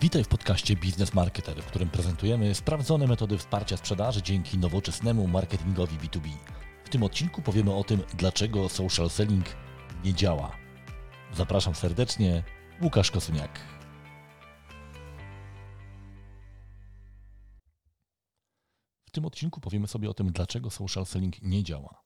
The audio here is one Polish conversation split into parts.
Witaj w podcaście Biznes Marketer, w którym prezentujemy sprawdzone metody wsparcia sprzedaży dzięki nowoczesnemu marketingowi B2B. W tym odcinku powiemy o tym, dlaczego social selling nie działa. Zapraszam serdecznie, Łukasz Kosuniak. W tym odcinku powiemy sobie o tym, dlaczego social selling nie działa.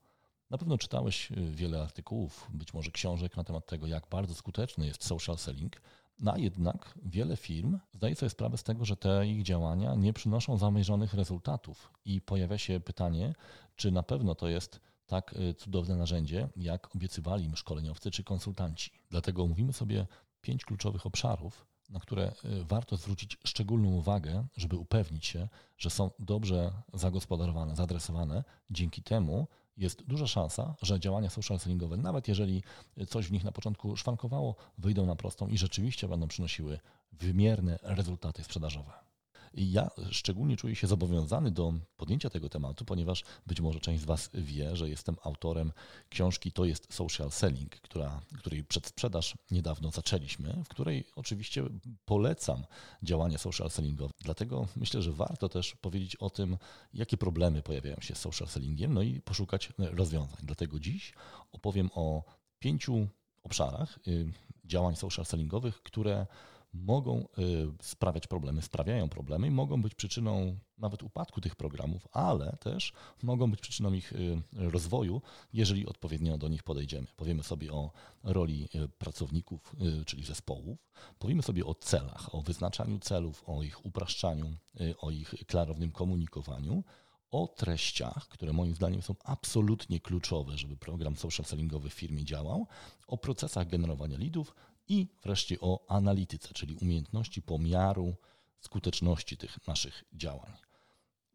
Na pewno czytałeś y, wiele artykułów, być może książek na temat tego, jak bardzo skuteczny jest social selling, no a jednak wiele firm zdaje sobie sprawę z tego, że te ich działania nie przynoszą zamierzonych rezultatów i pojawia się pytanie, czy na pewno to jest tak y, cudowne narzędzie, jak obiecywali im szkoleniowcy czy konsultanci. Dlatego omówimy sobie pięć kluczowych obszarów, na które y, warto zwrócić szczególną uwagę, żeby upewnić się, że są dobrze zagospodarowane, zaadresowane. Dzięki temu jest duża szansa, że działania social sellingowe, nawet jeżeli coś w nich na początku szwankowało, wyjdą na prostą i rzeczywiście będą przynosiły wymierne rezultaty sprzedażowe. Ja szczególnie czuję się zobowiązany do podjęcia tego tematu, ponieważ być może część z Was wie, że jestem autorem książki To jest Social Selling, która, której przedsprzedaż niedawno zaczęliśmy, w której oczywiście polecam działania social sellingowe. Dlatego myślę, że warto też powiedzieć o tym, jakie problemy pojawiają się z social sellingiem, no i poszukać rozwiązań. Dlatego dziś opowiem o pięciu obszarach y, działań social sellingowych, które mogą y, sprawiać problemy, sprawiają problemy i mogą być przyczyną nawet upadku tych programów, ale też mogą być przyczyną ich y, rozwoju, jeżeli odpowiednio do nich podejdziemy. Powiemy sobie o roli y, pracowników, czyli zespołów, powiemy sobie o celach, o wyznaczaniu celów, o ich upraszczaniu, o ich klarownym komunikowaniu, o treściach, które moim zdaniem są absolutnie kluczowe, żeby program social sellingowy w firmie działał, o procesach generowania lidów, i wreszcie o analityce, czyli umiejętności pomiaru skuteczności tych naszych działań.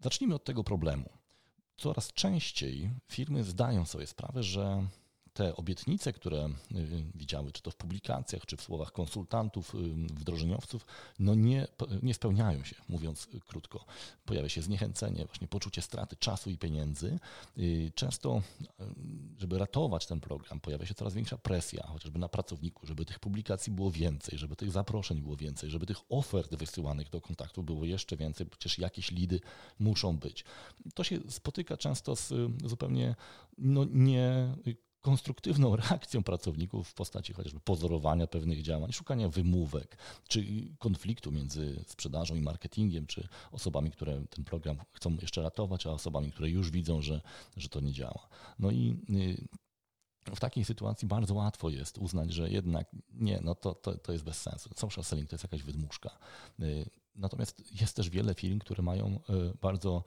Zacznijmy od tego problemu. Coraz częściej firmy zdają sobie sprawę, że te obietnice, które y, widziały, czy to w publikacjach, czy w słowach konsultantów, y, wdrożeniowców, no nie, nie spełniają się, mówiąc krótko. Pojawia się zniechęcenie, właśnie poczucie straty czasu i pieniędzy. Y, często, żeby ratować ten program, pojawia się coraz większa presja, chociażby na pracowniku, żeby tych publikacji było więcej, żeby tych zaproszeń było więcej, żeby tych ofert wysyłanych do kontaktu było jeszcze więcej, przecież jakieś lidy muszą być. To się spotyka często z zupełnie no, nie konstruktywną reakcją pracowników w postaci chociażby pozorowania pewnych działań, szukania wymówek, czy konfliktu między sprzedażą i marketingiem, czy osobami, które ten program chcą jeszcze ratować, a osobami, które już widzą, że, że to nie działa. No i y, w takiej sytuacji bardzo łatwo jest uznać, że jednak nie, no to, to, to jest bez sensu. Social selling to jest jakaś wydmuszka. Y, natomiast jest też wiele firm, które mają y, bardzo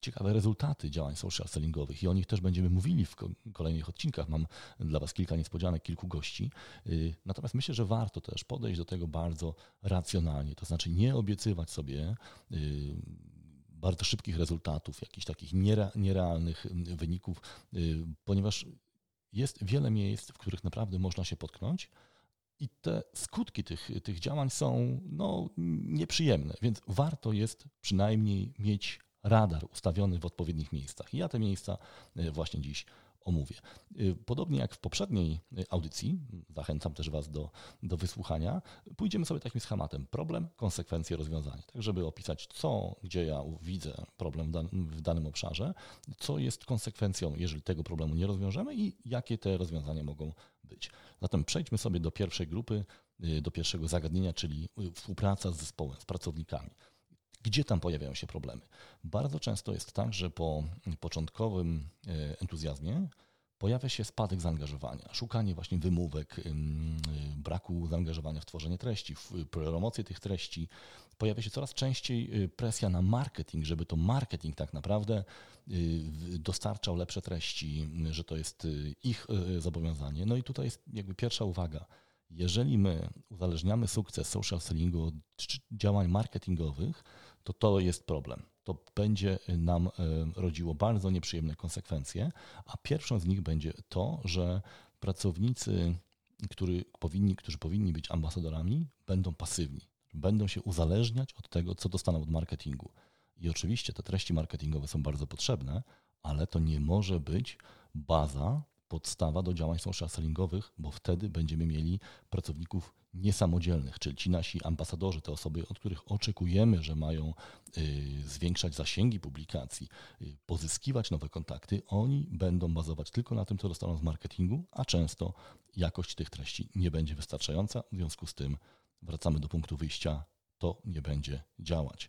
ciekawe rezultaty działań social sellingowych i o nich też będziemy mówili w kolejnych odcinkach. Mam dla Was kilka niespodzianek, kilku gości. Y, natomiast myślę, że warto też podejść do tego bardzo racjonalnie, to znaczy nie obiecywać sobie y, bardzo szybkich rezultatów, jakichś takich nierealnych y, wyników, ponieważ jest wiele miejsc, w których naprawdę można się potknąć. I te skutki tych, tych działań są no, nieprzyjemne, więc warto jest przynajmniej mieć radar ustawiony w odpowiednich miejscach. I ja te miejsca e, właśnie dziś omówię. E, podobnie jak w poprzedniej e, audycji, zachęcam też Was do, do wysłuchania, pójdziemy sobie takim schematem. Problem, konsekwencje, rozwiązanie. Tak, żeby opisać, co, gdzie ja widzę problem w, w danym obszarze, co jest konsekwencją, jeżeli tego problemu nie rozwiążemy i jakie te rozwiązania mogą być. Zatem przejdźmy sobie do pierwszej grupy, do pierwszego zagadnienia, czyli współpraca z zespołem, z pracownikami. Gdzie tam pojawiają się problemy? Bardzo często jest tak, że po początkowym e, entuzjazmie pojawia się spadek zaangażowania, szukanie właśnie wymówek, e, braku zaangażowania w tworzenie treści, w promocję tych treści. Pojawia się coraz częściej e, presja na marketing, żeby to marketing tak naprawdę dostarczał lepsze treści, że to jest ich zobowiązanie. No i tutaj jest jakby pierwsza uwaga. Jeżeli my uzależniamy sukces social sellingu od działań marketingowych, to to jest problem. To będzie nam e, rodziło bardzo nieprzyjemne konsekwencje, a pierwszą z nich będzie to, że pracownicy, który powinni, którzy powinni być ambasadorami, będą pasywni, będą się uzależniać od tego, co dostaną od marketingu. I oczywiście te treści marketingowe są bardzo potrzebne, ale to nie może być baza podstawa do działań social sellingowych, bo wtedy będziemy mieli pracowników niesamodzielnych, czyli ci nasi ambasadorzy, te osoby, od których oczekujemy, że mają y, zwiększać zasięgi publikacji, y, pozyskiwać nowe kontakty, oni będą bazować tylko na tym, co dostaną z marketingu, a często jakość tych treści nie będzie wystarczająca. W związku z tym wracamy do punktu wyjścia, to nie będzie działać.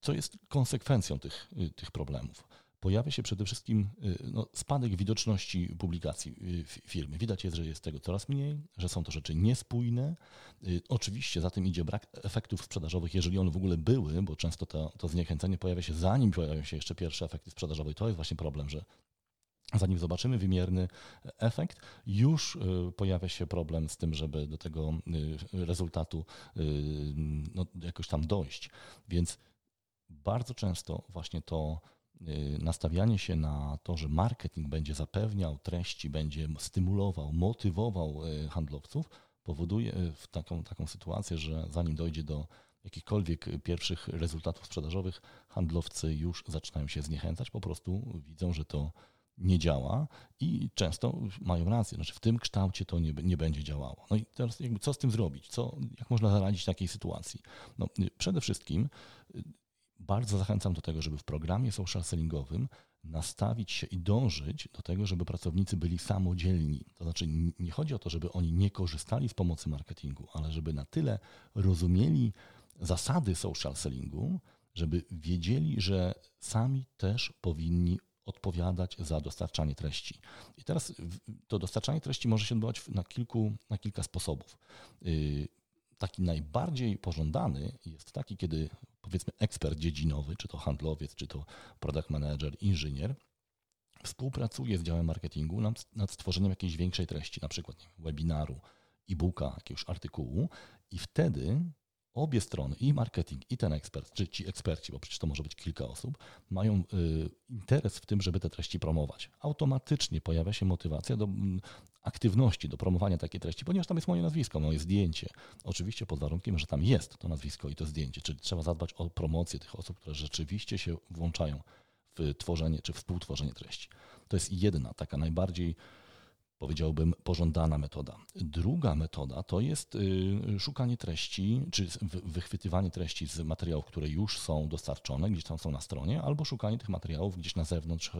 Co jest konsekwencją tych, y, tych problemów? Pojawia się przede wszystkim y, no, spadek widoczności publikacji y, firmy. Widać jest, że jest tego coraz mniej, że są to rzeczy niespójne. Y, oczywiście za tym idzie brak efektów sprzedażowych, jeżeli one w ogóle były, bo często to, to zniechęcenie pojawia się zanim pojawiają się jeszcze pierwsze efekty sprzedażowe. I to jest właśnie problem, że zanim zobaczymy wymierny efekt, już pojawia się problem z tym, żeby do tego rezultatu no, jakoś tam dojść. Więc bardzo często właśnie to nastawianie się na to, że marketing będzie zapewniał treści, będzie stymulował, motywował y, handlowców, powoduje y, taką, taką sytuację, że zanim dojdzie do jakichkolwiek pierwszych rezultatów sprzedażowych, handlowcy już zaczynają się zniechęcać, po prostu widzą, że to nie działa i często mają rację, znaczy w tym kształcie to nie, nie będzie działało. No i teraz jakby co z tym zrobić? Co, jak można zaradzić takiej sytuacji? No, przede wszystkim bardzo zachęcam do tego, żeby w programie social sellingowym nastawić się i dążyć do tego, żeby pracownicy byli samodzielni. To znaczy nie chodzi o to, żeby oni nie korzystali z pomocy marketingu, ale żeby na tyle rozumieli zasady social sellingu, żeby wiedzieli, że sami też powinni odpowiadać za dostarczanie treści. I teraz to dostarczanie treści może się odbywać na, kilku, na kilka sposobów. Y, taki najbardziej pożądany jest taki, kiedy powiedzmy ekspert dziedzinowy, czy to handlowiec, czy to product manager, inżynier, współpracuje z działem marketingu nad, stworzeniem jakiejś większej treści, na przykład webinaru, e-booka, jakiegoś artykułu i wtedy obie strony, i marketing, i ten ekspert, czy ci eksperci, bo przecież to może być kilka osób, mają y, interes w tym, żeby te treści promować. Automatycznie pojawia się motywacja do mm, aktywności, do promowania takiej treści, ponieważ tam jest moje nazwisko, moje zdjęcie. Oczywiście pod warunkiem, że tam jest to nazwisko i to zdjęcie, czyli trzeba zadbać o promocję tych osób, które rzeczywiście się włączają w tworzenie czy współtworzenie treści. To jest jedna taka najbardziej powiedziałbym, pożądana metoda. Druga metoda to jest y, szukanie treści, czy wychwytywanie treści z materiałów, które już są dostarczone, gdzieś tam są na stronie, albo szukanie tych materiałów gdzieś na zewnątrz,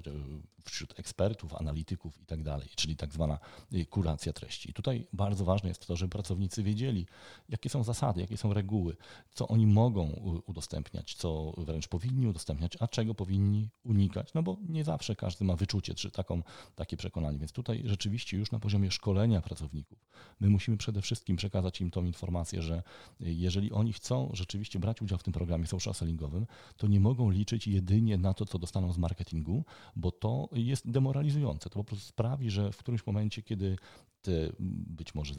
wśród ekspertów, analityków i tak dalej, czyli tak zwana y, kuracja treści. I tutaj bardzo ważne jest to, żeby pracownicy wiedzieli, jakie są zasady, jakie są reguły, co oni mogą udostępniać, co wręcz powinni udostępniać, a czego powinni unikać, no bo nie zawsze każdy ma wyczucie, czy taką, takie przekonanie. Więc tutaj rzeczywiście już na poziomie szkolenia pracowników. My musimy przede wszystkim przekazać im tą informację, że jeżeli oni chcą rzeczywiście brać udział w tym programie social sellingowym, to nie mogą liczyć jedynie na to, co dostaną z marketingu, bo to jest demoralizujące. To po prostu sprawi, że w którymś momencie, kiedy te być może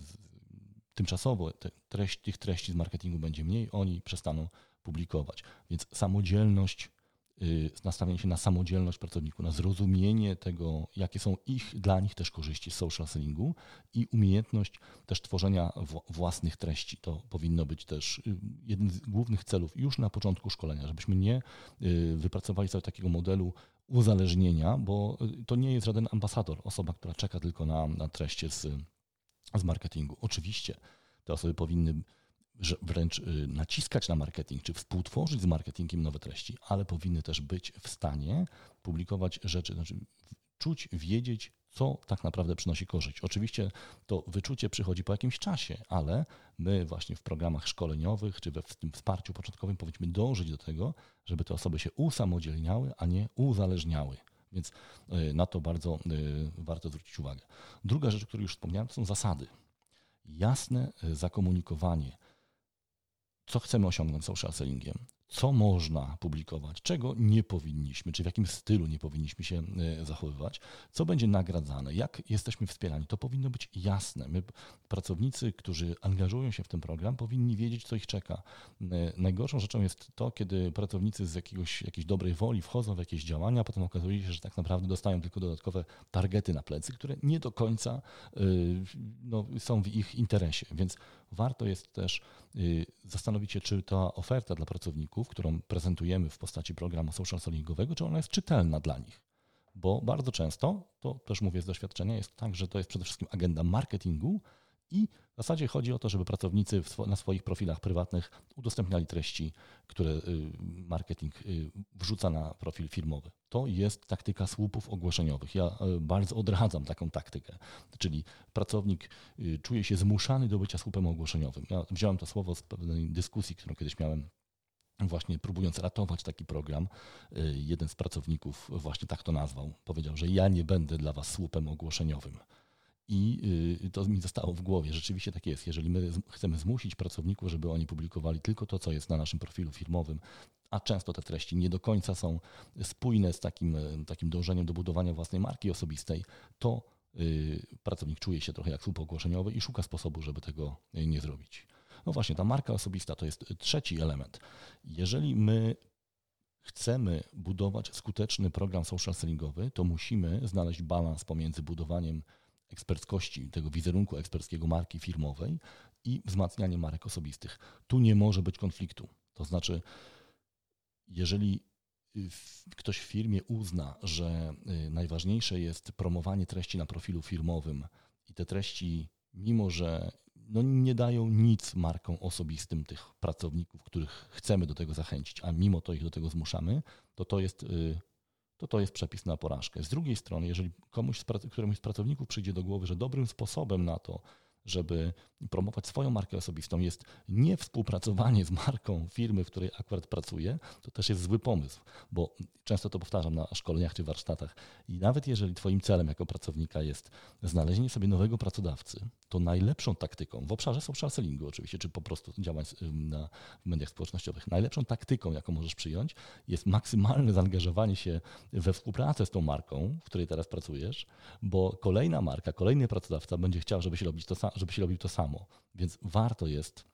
tymczasowo te treść, tych treści z marketingu będzie mniej, oni przestaną publikować. Więc samodzielność nastawienie się na samodzielność pracowników, na zrozumienie tego, jakie są ich, dla nich też korzyści z social sellingu i umiejętność też tworzenia własnych treści. To powinno być też y, jeden z głównych celów już na początku szkolenia, żebyśmy nie y, wypracowali sobie takiego modelu uzależnienia, bo to nie jest żaden ambasador, osoba, która czeka tylko na, na treści z, z marketingu. Oczywiście te osoby powinny wręcz y, naciskać na marketing, czy współtworzyć z marketingiem nowe treści, ale powinny też być w stanie publikować rzeczy, znaczy czuć, wiedzieć, co tak naprawdę przynosi korzyść. Oczywiście to wyczucie przychodzi po jakimś czasie, ale my właśnie w programach szkoleniowych czy we w tym wsparciu początkowym powinniśmy dążyć do tego, żeby te osoby się usamodzielniały, a nie uzależniały. Więc y, na to bardzo y, warto zwrócić uwagę. Druga rzecz, o której już wspomniałem, to są zasady. Jasne zakomunikowanie co chcemy osiągnąć social sellingiem, co można publikować, czego nie powinniśmy, czy w jakim stylu nie powinniśmy się e, zachowywać, co będzie nagradzane, jak jesteśmy wspierani. To powinno być jasne. My, pracownicy, którzy angażują się w ten program, powinni wiedzieć, co ich czeka. E, najgorszą rzeczą jest to, kiedy pracownicy z jakiegoś, jakiejś dobrej woli wchodzą w jakieś działania, a potem okazuje się, że tak naprawdę dostają tylko dodatkowe targety na plecy, które nie do końca e, no, są w ich interesie. Więc warto jest też zastanowić się, czy ta oferta dla pracowników, którą prezentujemy w postaci programu social sellingowego, czy ona jest czytelna dla nich. Bo bardzo często, to też mówię z doświadczenia, jest tak, że to jest przede wszystkim agenda marketingu i w zasadzie chodzi o to, żeby pracownicy na swoich profilach prywatnych udostępniali treści, które y, marketing y, wrzuca na profil firmowy. To jest taktyka słupów ogłoszeniowych. Ja y, bardzo odradzam taką taktykę. Czyli pracownik czuje się zmuszany do bycia słupem ogłoszeniowym. Ja wziąłem to słowo z pewnej dyskusji, którą kiedyś miałem właśnie próbując ratować taki program, jeden z pracowników właśnie tak to nazwał. Powiedział, że ja nie będę dla was słupem ogłoszeniowym. I y, to mi zostało w głowie. Rzeczywiście tak jest. Jeżeli my chcemy zmusić pracowników, żeby oni publikowali tylko to, co jest na naszym profilu firmowym, a często te treści nie do końca są spójne z takim, e, takim dążeniem do budowania własnej marki osobistej, to y, pracownik czuje się trochę jak słup ogłoszeniowy i szuka sposobu, żeby tego nie zrobić. No właśnie, ta marka osobista to jest trzeci element. Jeżeli my chcemy budować skuteczny program social sellingowy, to musimy znaleźć balans pomiędzy budowaniem eksperckości, tego wizerunku eksperckiego marki firmowej i wzmacnianie marek osobistych. Tu nie może być konfliktu. To znaczy, jeżeli ktoś w firmie uzna, że y, najważniejsze jest promowanie treści na profilu firmowym i te treści, mimo że no nie dają nic markom osobistym tych pracowników, których chcemy do tego zachęcić, a mimo to ich do tego zmuszamy, to to jest y, to to jest przepis na porażkę. Z drugiej strony, jeżeli komuś, któremuś z pracowników przyjdzie do głowy, że dobrym sposobem na to, żeby promować swoją markę osobistą jest nie współpracowanie z marką firmy, w której akurat pracuje, to też jest zły pomysł, bo często to powtarzam na szkoleniach czy warsztatach. I nawet jeżeli Twoim celem jako pracownika jest znalezienie sobie nowego pracodawcy, to najlepszą taktyką w obszarze social sellingu oczywiście, czy po prostu działań na mediach społecznościowych, najlepszą taktyką, jaką możesz przyjąć, jest maksymalne zaangażowanie się we współpracę z tą marką, w której teraz pracujesz, bo kolejna marka, kolejny pracodawca będzie chciał, żeby się robić to, żeby się robił to samo. Więc warto jest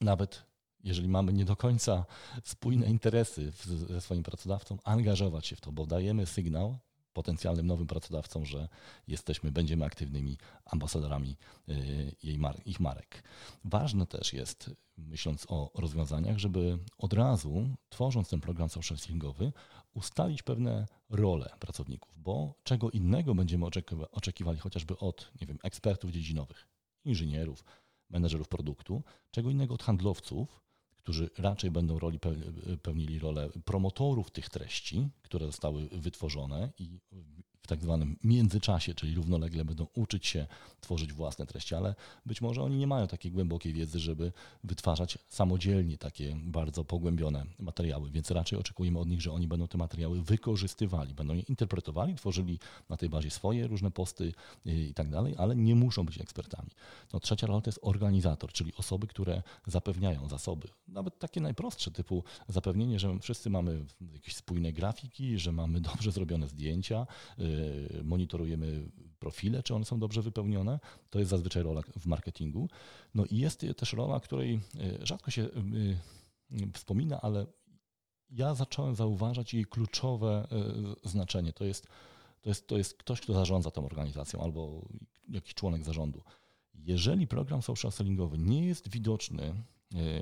nawet jeżeli mamy nie do końca spójne interesy ze swoim pracodawcą, angażować się w to, bo dajemy sygnał potencjalnym nowym pracodawcom, że jesteśmy, będziemy aktywnymi ambasadorami y, jej ich marek. Ważne też jest, myśląc o rozwiązaniach, żeby od razu, tworząc ten program social sellingowy, ustalić pewne role pracowników, bo czego innego będziemy oczekiwali chociażby od nie wiem, ekspertów dziedzinowych, inżynierów, menedżerów produktu, czego innego od handlowców, którzy raczej będą roli pełnili rolę promotorów tych treści, które zostały wytworzone i tak zwanym międzyczasie, czyli równolegle będą uczyć się tworzyć własne treści, ale być może oni nie mają takiej głębokiej wiedzy, żeby wytwarzać samodzielnie takie bardzo pogłębione materiały, więc raczej oczekujemy od nich, że oni będą te materiały wykorzystywali, będą je interpretowali, tworzyli na tej bazie swoje różne posty i tak dalej, ale nie muszą być ekspertami. No, trzecia rola to jest organizator, czyli osoby, które zapewniają zasoby, nawet takie najprostsze, typu zapewnienie, że wszyscy mamy jakieś spójne grafiki, że mamy dobrze zrobione zdjęcia, y, monitorujemy profile, czy one są dobrze wypełnione. To jest zazwyczaj rola w marketingu. No i jest też rola, której e, rzadko się e, wspomina, ale ja zacząłem zauważać jej kluczowe e, znaczenie. To jest, to jest, to jest ktoś, kto zarządza tą organizacją albo jakiś członek zarządu. Jeżeli program social sellingowy nie jest widoczny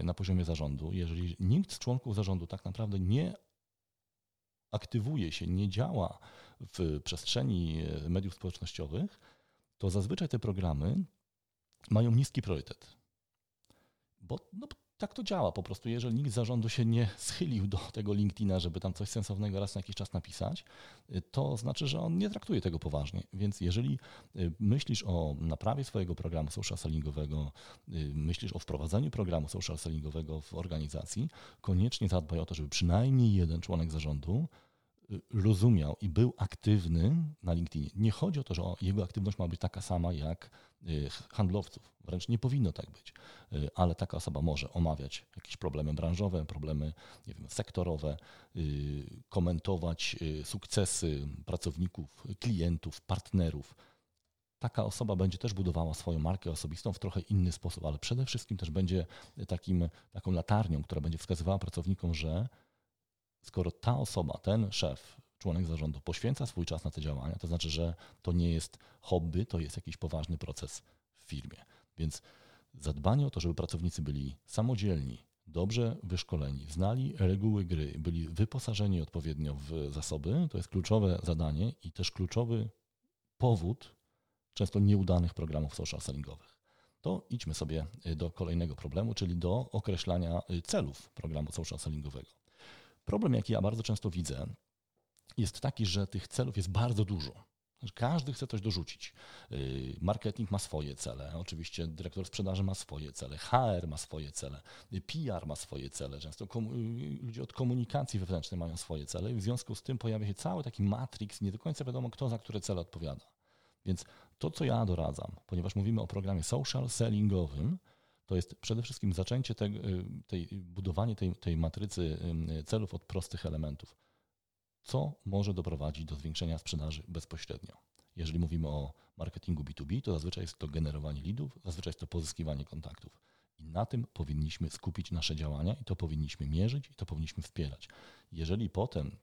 na poziomie zarządu, jeżeli nikt z członków zarządu tak naprawdę nie aktywuje się, nie działa w przestrzeni e, mediów społecznościowych, to zazwyczaj te programy mają niski priorytet. Bo no, tak to działa po prostu. Jeżeli nikt zarządu się nie schylił do tego LinkedIna, żeby tam coś sensownego raz na jakiś czas napisać, e, to znaczy, że on nie traktuje tego poważnie. Więc jeżeli e, myślisz o naprawie swojego programu social sellingowego, myślisz o wprowadzeniu programu social sellingowego w organizacji, koniecznie zadbaj o to, żeby przynajmniej jeden członek zarządu rozumiał i był aktywny na LinkedInie. Nie chodzi o to, że jego aktywność ma być taka sama jak y, handlowców. Wręcz nie powinno tak być. Y, ale taka osoba może omawiać jakieś problemy branżowe, problemy nie wiem, sektorowe, y, komentować sukcesy pracowników, klientów, partnerów. Taka osoba będzie też budowała swoją markę osobistą w trochę inny sposób, ale przede wszystkim też będzie takim, taką latarnią, która będzie wskazywała pracownikom, że skoro ta osoba, ten szef, członek zarządu poświęca swój czas na te działania, to znaczy, że to nie jest hobby, to jest jakiś poważny proces w firmie. Więc zadbanie o to, żeby pracownicy byli samodzielni, dobrze wyszkoleni, znali reguły gry, byli wyposażeni odpowiednio w zasoby, to jest kluczowe zadanie i też kluczowy powód często nieudanych programów social sellingowych. To idźmy sobie do kolejnego problemu, czyli do określania celów programu social sellingowego. Problem, jaki ja bardzo często widzę, jest taki, że tych celów jest bardzo dużo. Każdy chce coś dorzucić. Y, marketing ma swoje cele, oczywiście dyrektor sprzedaży ma swoje cele, HR ma swoje cele, PR ma swoje cele, często y, ludzie od komunikacji wewnętrznej mają swoje cele i w związku z tym pojawia się cały taki matrix, nie do końca wiadomo, kto za które cele odpowiada. Więc to, co ja doradzam, ponieważ mówimy o programie social sellingowym, to jest przede wszystkim zaczęcie y, tej, budowanie tej, tej matrycy celów od prostych elementów co może doprowadzić do zwiększenia sprzedaży bezpośrednio. Jeżeli mówimy o marketingu B2B, to zazwyczaj jest to generowanie leadów, zazwyczaj jest to pozyskiwanie kontaktów. I na tym powinniśmy skupić nasze działania i to powinniśmy mierzyć i to powinniśmy wspierać. Jeżeli potem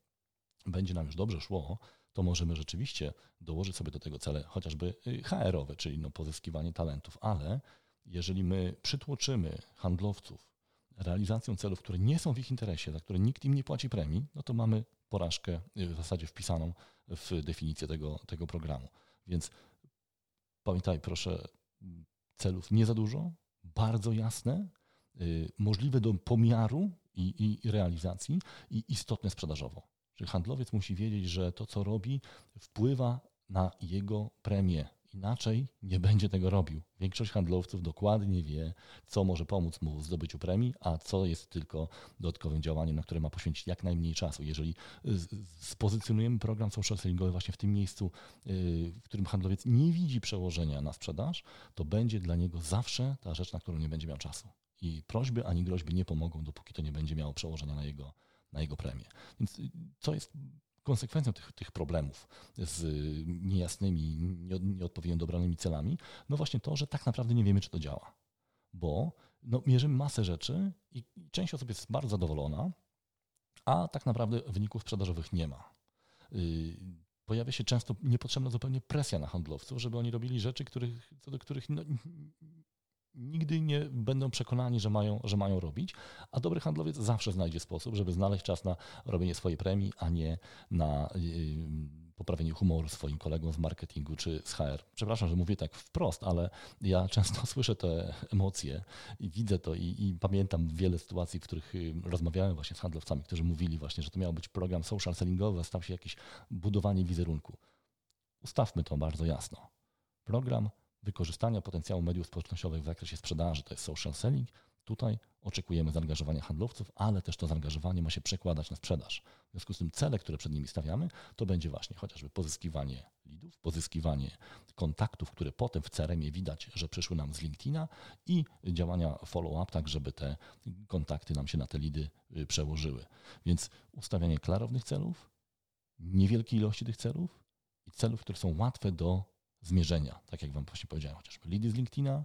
będzie nam już dobrze szło, to możemy rzeczywiście dołożyć sobie do tego cele chociażby y, HR-owe, czyli no pozyskiwanie talentów, ale jeżeli my przytłoczymy handlowców realizacją celów, które nie są w ich interesie, za które nikt im nie płaci premii, no to mamy porażkę y, w zasadzie wpisaną w definicję tego, tego programu. Więc pamiętaj, proszę, celów nie za dużo, bardzo jasne, y, możliwe do pomiaru i, i realizacji i istotne sprzedażowo. Czyli handlowiec musi wiedzieć, że to, co robi, wpływa na jego premię, Inaczej nie będzie tego robił. Większość handlowców dokładnie wie, co może pomóc mu w zdobyciu premii, a co jest tylko dodatkowym działaniem, na które ma poświęcić jak najmniej czasu. Jeżeli spozycjonujemy program social sellingowy właśnie w tym miejscu, y, w którym handlowiec nie widzi przełożenia na sprzedaż, to będzie dla niego zawsze ta rzecz, na którą nie będzie miał czasu. I prośby ani groźby nie pomogą, dopóki to nie będzie miało przełożenia na jego, na jego premię. Więc y, co jest konsekwencją tych, tych problemów z niejasnymi, nieodpowiednio dobranymi celami, no właśnie to, że tak naprawdę nie wiemy, czy to działa. Bo no, mierzymy masę rzeczy i część osób jest bardzo zadowolona, a tak naprawdę wyników sprzedażowych nie ma. Y, pojawia się często niepotrzebna zupełnie presja na handlowców, żeby oni robili rzeczy, których, co do których no, nigdy nie będą przekonani, że mają, że mają robić, a dobry handlowiec zawsze znajdzie sposób, żeby znaleźć czas na robienie swojej premii, a nie na yy, poprawienie humoru swoim kolegom z marketingu czy z HR. Przepraszam, że mówię tak wprost, ale ja często słyszę te emocje i widzę to i, i pamiętam wiele sytuacji, w których y, rozmawiałem właśnie z handlowcami, którzy mówili właśnie, że to miał być program social sellingowy, a stał się jakieś budowanie wizerunku. Ustawmy to bardzo jasno. Program wykorzystania potencjału mediów społecznościowych w zakresie sprzedaży, to jest social selling. Tutaj oczekujemy zaangażowania handlowców, ale też to zaangażowanie ma się przekładać na sprzedaż. W związku z tym cele, które przed nimi stawiamy, to będzie właśnie chociażby pozyskiwanie leadów, pozyskiwanie kontaktów, które potem w CRM-ie widać, że przyszły nam z LinkedIna i działania follow-up, tak żeby te kontakty nam się na te lidy y, przełożyły. Więc ustawianie klarownych celów, niewielkiej ilości tych celów i celów, które są łatwe do zmierzenia, tak jak Wam właśnie powiedziałem, chociażby leady z LinkedIna,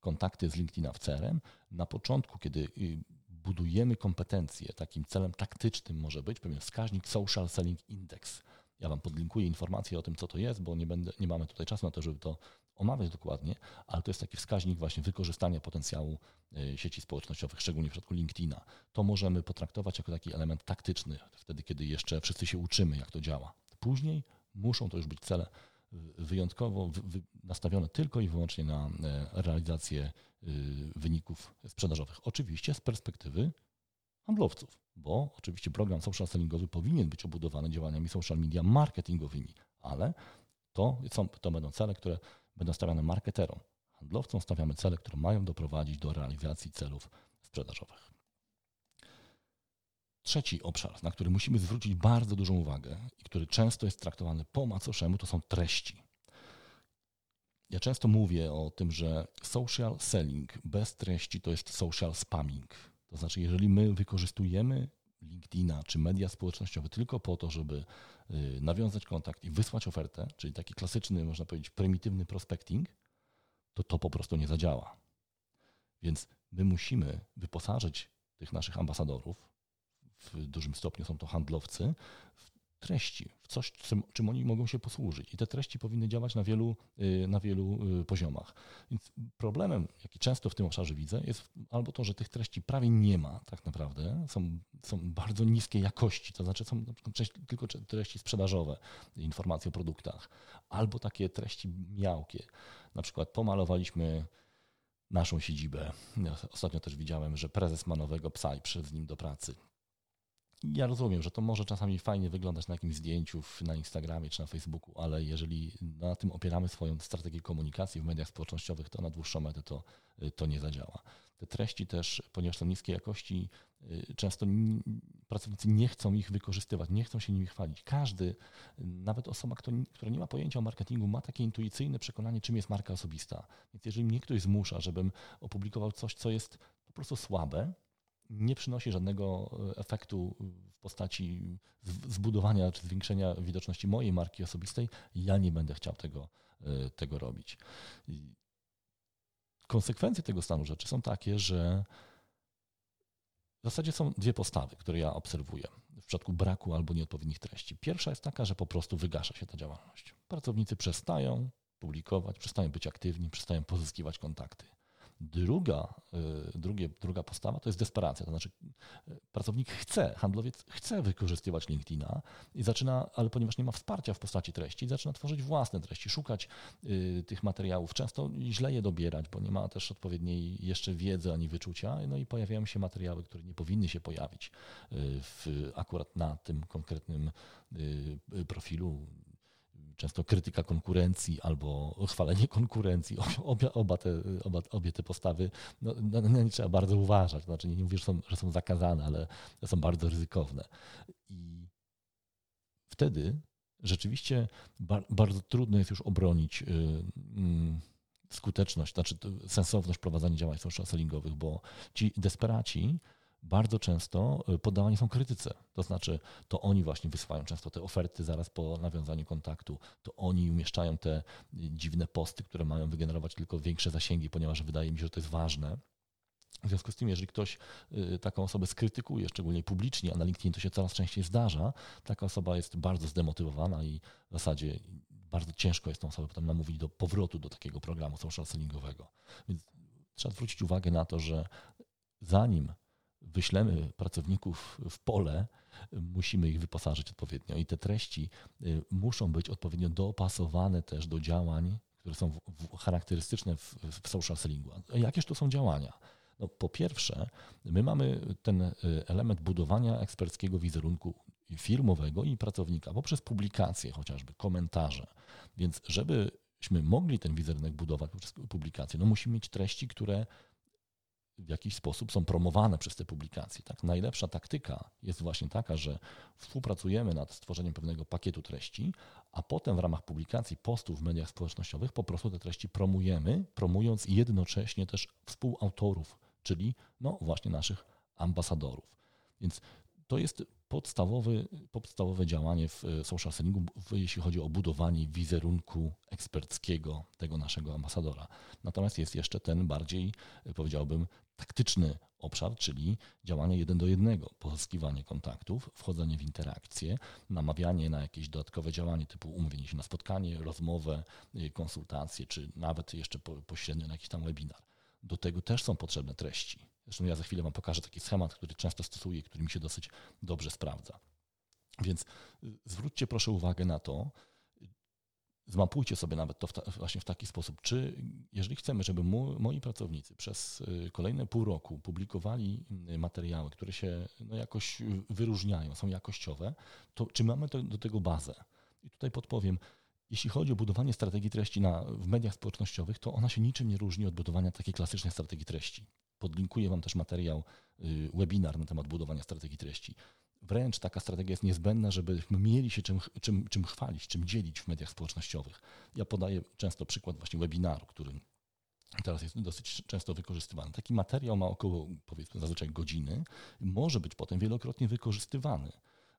kontakty z LinkedIna w CRM. Na początku, kiedy y, budujemy kompetencje, takim celem taktycznym może być pewien wskaźnik Social Selling Index. Ja Wam podlinkuję informacje o tym, co to jest, bo nie, będę, nie mamy tutaj czasu na to, żeby to omawiać dokładnie, ale to jest taki wskaźnik właśnie wykorzystania potencjału y, sieci społecznościowych, szczególnie w przypadku LinkedIna. To możemy potraktować jako taki element taktyczny, wtedy kiedy jeszcze wszyscy się uczymy, jak to działa. Później muszą to już być cele wyjątkowo nastawione tylko i wyłącznie na e, realizację y, wyników sprzedażowych. Oczywiście z perspektywy handlowców, bo oczywiście program social sellingowy powinien być obudowany działaniami social media marketingowymi, ale to, są, to będą cele, które będą stawiane marketerom. Handlowcom stawiamy cele, które mają doprowadzić do realizacji celów sprzedażowych. Trzeci obszar, na który musimy zwrócić bardzo dużą uwagę i który często jest traktowany po macoszemu, to są treści. Ja często mówię o tym, że social selling bez treści to jest social spamming. To znaczy, jeżeli my wykorzystujemy LinkedIna czy media społecznościowe tylko po to, żeby y, nawiązać kontakt i wysłać ofertę, czyli taki klasyczny, można powiedzieć, prymitywny prospecting, to to po prostu nie zadziała. Więc my musimy wyposażyć tych naszych ambasadorów, w dużym stopniu są to handlowcy, treści, w coś, czym oni mogą się posłużyć. I te treści powinny działać na wielu, y, na wielu y, poziomach. Więc problemem, jaki często w tym obszarze widzę, jest albo to, że tych treści prawie nie ma tak naprawdę, są, są bardzo niskiej jakości, to znaczy są tylko treści sprzedażowe, informacje o produktach, albo takie treści miałkie. Na przykład pomalowaliśmy naszą siedzibę. Ostatnio też widziałem, że prezes ma nowego psa i przyszedł z nim do pracy ja rozumiem, że to może czasami fajnie wyglądać na jakimś zdjęciu na Instagramie czy na Facebooku, ale jeżeli na tym opieramy swoją strategię komunikacji w mediach społecznościowych, to na dłuższą metę to, to nie zadziała. Te treści też, ponieważ są niskiej jakości, y, często pracownicy nie chcą ich wykorzystywać, nie chcą się nimi chwalić. Każdy, nawet osoba, która nie ma pojęcia o marketingu, ma takie intuicyjne przekonanie, czym jest marka osobista. Więc jeżeli mnie ktoś zmusza, żebym opublikował coś, co jest po prostu słabe, nie przynosi żadnego e, efektu w postaci zbudowania czy zwiększenia widoczności mojej marki osobistej, ja nie będę chciał tego, e, tego robić. Konsekwencje tego stanu rzeczy są takie, że w zasadzie są dwie postawy, które ja obserwuję w przypadku braku albo nieodpowiednich treści. Pierwsza jest taka, że po prostu wygasza się ta działalność. Pracownicy przestają publikować, przestają być aktywni, przestają pozyskiwać kontakty. Druga, y, drugie, druga postawa to jest desperacja. To znaczy, y, pracownik chce, handlowiec chce wykorzystywać LinkedIna i zaczyna, ale ponieważ nie ma wsparcia w postaci treści, zaczyna tworzyć własne treści, szukać y, tych materiałów. Często źle je dobierać, bo nie ma też odpowiedniej jeszcze wiedzy ani wyczucia. No i pojawiają się materiały, które nie powinny się pojawić w, akurat na tym konkretnym profilu często krytyka konkurencji albo chwalenie konkurencji, oba, oba te, oba, obie te postawy, no, no, nie trzeba bardzo uważać. Znaczy nie mówię, że są, że są zakazane, ale są bardzo ryzykowne. I wtedy rzeczywiście bardzo trudno jest już obronić y, mm, skuteczność, znaczy sensowność prowadzenia działań social sellingowych, bo ci desperaci bardzo często y, poddawani są krytyce. To znaczy, to oni właśnie wysyłają często te oferty zaraz po nawiązaniu kontaktu, to oni umieszczają te y, dziwne posty, które mają wygenerować tylko większe zasięgi, ponieważ wydaje mi się, że to jest ważne. W związku z tym, jeżeli ktoś y, taką osobę skrytykuje, szczególnie publicznie, a na LinkedIn to się coraz częściej zdarza, taka osoba jest bardzo zdemotywowana i w zasadzie bardzo ciężko jest tą osobę potem namówić do powrotu do takiego programu social sellingowego. Więc trzeba zwrócić uwagę na to, że zanim wyślemy pracowników w pole, musimy ich wyposażyć odpowiednio i te treści y, muszą być odpowiednio dopasowane też do działań, które są charakterystyczne w, w social sellingu. A jakież to są działania? No, po pierwsze, my mamy ten y, element budowania eksperckiego wizerunku firmowego i pracownika poprzez publikacje, chociażby komentarze. Więc żebyśmy mogli ten wizerunek budować poprzez publikacje, no musimy mieć treści, które w jakiś sposób są promowane przez te publikacje. Tak? Najlepsza taktyka jest właśnie taka, że współpracujemy nad stworzeniem pewnego pakietu treści, a potem w ramach publikacji postów w mediach społecznościowych po prostu te treści promujemy, promując jednocześnie też współautorów, czyli no właśnie naszych ambasadorów. Więc to jest podstawowy, podstawowe działanie w e, social sellingu, jeśli chodzi o budowanie wizerunku eksperckiego tego naszego ambasadora. Natomiast jest jeszcze ten bardziej, e, powiedziałbym, taktyczny obszar, czyli działanie jeden do jednego, pozyskiwanie kontaktów, wchodzenie w interakcje, namawianie na jakieś dodatkowe działanie typu umówienie się na spotkanie, rozmowę, e, konsultacje, czy nawet jeszcze pośrednio na jakiś tam webinar. Do tego też są potrzebne treści Zresztą ja za chwilę Wam pokażę taki schemat, który często stosuję który mi się dosyć dobrze sprawdza. Więc y, zwróćcie proszę uwagę na to, zmapujcie sobie nawet to w ta, właśnie w taki sposób, czy jeżeli chcemy, żeby moi pracownicy przez y, kolejne pół roku publikowali y, materiały, które się no, jakoś wyróżniają, są jakościowe, to czy mamy to, do tego bazę? I tutaj podpowiem, jeśli chodzi o budowanie strategii treści na, w mediach społecznościowych, to ona się niczym nie różni od budowania takiej klasycznej strategii treści. Podlinkuję Wam też materiał, y, webinar na temat budowania strategii treści. Wręcz taka strategia jest niezbędna, żebyśmy mieli się czym, czym, czym chwalić, czym dzielić w mediach społecznościowych. Ja podaję często przykład właśnie webinaru, który teraz jest dosyć często wykorzystywany. Taki materiał ma około, powiedzmy, zazwyczaj godziny, może być potem wielokrotnie wykorzystywany.